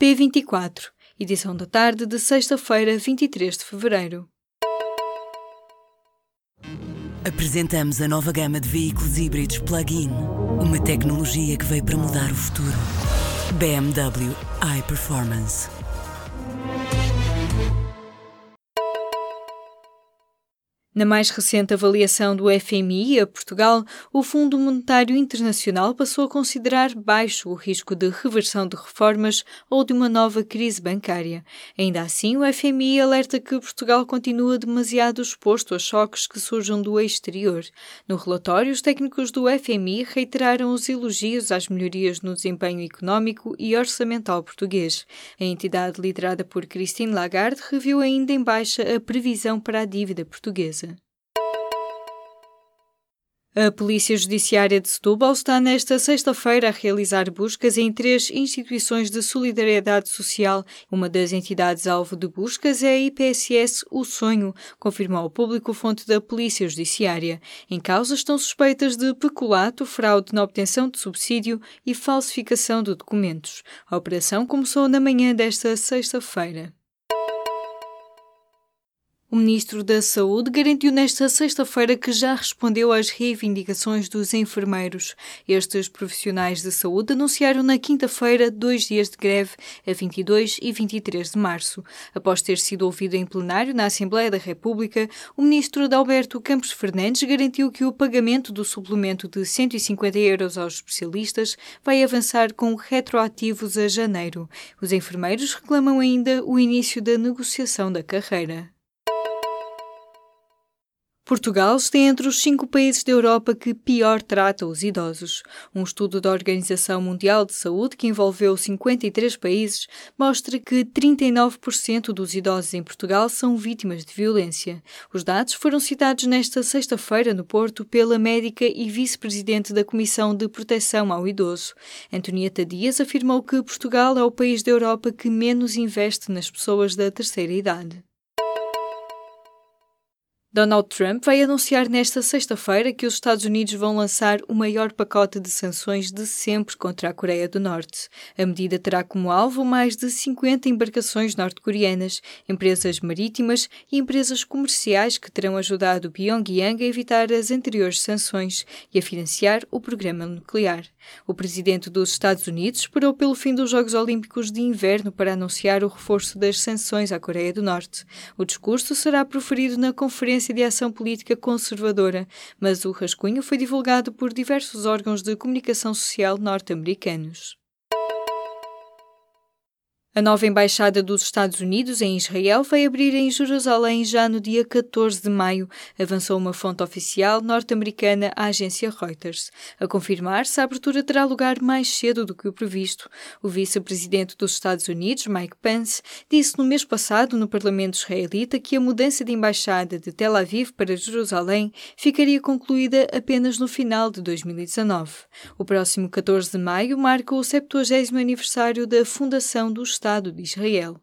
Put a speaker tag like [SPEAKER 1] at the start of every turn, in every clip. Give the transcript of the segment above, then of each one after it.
[SPEAKER 1] P24, edição da tarde de sexta-feira, 23 de fevereiro.
[SPEAKER 2] Apresentamos a nova gama de veículos híbridos plug-in. Uma tecnologia que veio para mudar o futuro. BMW iPerformance.
[SPEAKER 1] Na mais recente avaliação do FMI a Portugal, o Fundo Monetário Internacional passou a considerar baixo o risco de reversão de reformas ou de uma nova crise bancária. Ainda assim, o FMI alerta que Portugal continua demasiado exposto a choques que surjam do exterior. No relatório, os técnicos do FMI reiteraram os elogios às melhorias no desempenho económico e orçamental português. A entidade liderada por Christine Lagarde reviu ainda em baixa a previsão para a dívida portuguesa. A Polícia Judiciária de Setúbal está nesta sexta-feira a realizar buscas em três instituições de solidariedade social. Uma das entidades alvo de buscas é a IPSS O Sonho, confirmou ao público fonte da Polícia Judiciária. Em causa estão suspeitas de peculato, fraude na obtenção de subsídio e falsificação de documentos. A operação começou na manhã desta sexta-feira. O Ministro da Saúde garantiu nesta sexta-feira que já respondeu às reivindicações dos enfermeiros. Estes profissionais de saúde anunciaram na quinta-feira dois dias de greve, a 22 e 23 de março. Após ter sido ouvido em plenário na Assembleia da República, o Ministro Adalberto Campos Fernandes garantiu que o pagamento do suplemento de 150 euros aos especialistas vai avançar com retroativos a janeiro. Os enfermeiros reclamam ainda o início da negociação da carreira. Portugal está entre os cinco países da Europa que pior trata os idosos. Um estudo da Organização Mundial de Saúde, que envolveu 53 países, mostra que 39% dos idosos em Portugal são vítimas de violência. Os dados foram citados nesta sexta-feira no Porto pela médica e vice-presidente da Comissão de Proteção ao Idoso. Antonieta Dias afirmou que Portugal é o país da Europa que menos investe nas pessoas da terceira idade. Donald Trump vai anunciar nesta sexta-feira que os Estados Unidos vão lançar o maior pacote de sanções de sempre contra a Coreia do Norte. A medida terá como alvo mais de 50 embarcações norte-coreanas, empresas marítimas e empresas comerciais que terão ajudado Pyongyang a evitar as anteriores sanções e a financiar o programa nuclear. O presidente dos Estados Unidos esperou pelo fim dos Jogos Olímpicos de Inverno para anunciar o reforço das sanções à Coreia do Norte. O discurso será proferido na Conferência de Ação Política Conservadora, mas o rascunho foi divulgado por diversos órgãos de comunicação social norte-americanos. A nova embaixada dos Estados Unidos em Israel vai abrir em Jerusalém já no dia 14 de maio, avançou uma fonte oficial norte-americana à agência Reuters. A confirmar-se, a abertura terá lugar mais cedo do que o previsto. O vice-presidente dos Estados Unidos, Mike Pence, disse no mês passado no Parlamento israelita que a mudança de embaixada de Tel Aviv para Jerusalém ficaria concluída apenas no final de 2019. O próximo 14 de maio marca o 70 aniversário da fundação dos Estado de Israel.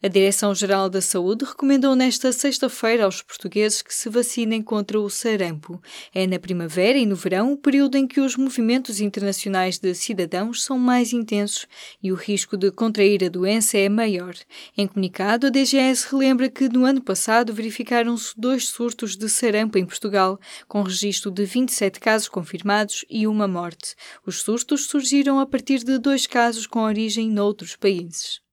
[SPEAKER 1] A Direção-Geral da Saúde recomendou nesta sexta-feira aos portugueses que se vacinem contra o sarampo. É na primavera e no verão o período em que os movimentos internacionais de cidadãos são mais intensos e o risco de contrair a doença é maior. Em comunicado, a DGS relembra que no ano passado verificaram-se dois surtos de sarampo em Portugal, com registro de 27 casos confirmados e uma morte. Os surtos surgiram a partir de dois casos com origem noutros países.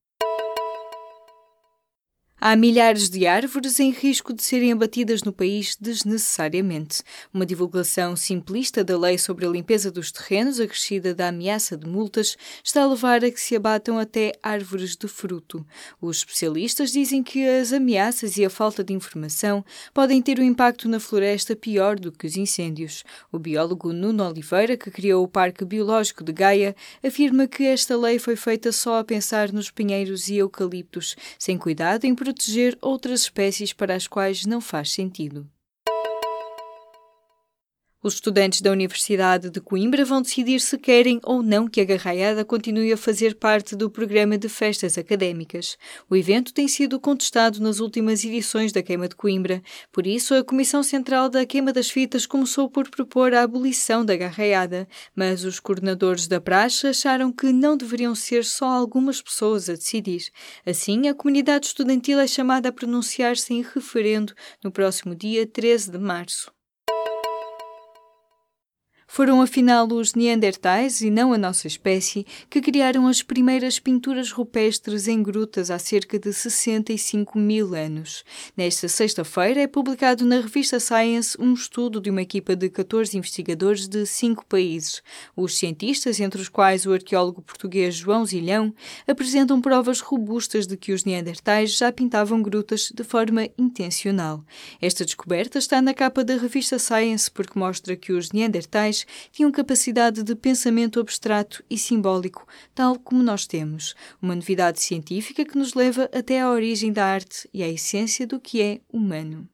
[SPEAKER 1] Há milhares de árvores em risco de serem abatidas no país desnecessariamente. Uma divulgação simplista da lei sobre a limpeza dos terrenos, acrescida da ameaça de multas, está a levar a que se abatam até árvores de fruto. Os especialistas dizem que as ameaças e a falta de informação podem ter um impacto na floresta pior do que os incêndios. O biólogo Nuno Oliveira, que criou o Parque Biológico de Gaia, afirma que esta lei foi feita só a pensar nos pinheiros e eucaliptos, sem cuidado em proteger proteger outras espécies para as quais não faz sentido. Os estudantes da Universidade de Coimbra vão decidir se querem ou não que a Garraiada continue a fazer parte do programa de festas académicas. O evento tem sido contestado nas últimas edições da Queima de Coimbra, por isso a Comissão Central da Queima das Fitas começou por propor a abolição da Garraiada, mas os coordenadores da praxe acharam que não deveriam ser só algumas pessoas a decidir. Assim, a comunidade estudantil é chamada a pronunciar-se em referendo no próximo dia 13 de março. Foram afinal os Neandertais, e não a nossa espécie, que criaram as primeiras pinturas rupestres em grutas há cerca de 65 mil anos. Nesta sexta-feira é publicado na revista Science um estudo de uma equipa de 14 investigadores de cinco países. Os cientistas, entre os quais o arqueólogo português João Zilhão, apresentam provas robustas de que os Neandertais já pintavam grutas de forma intencional. Esta descoberta está na capa da revista Science porque mostra que os Neandertais tinham capacidade de pensamento abstrato e simbólico, tal como nós temos, uma novidade científica que nos leva até à origem da arte e à essência do que é humano.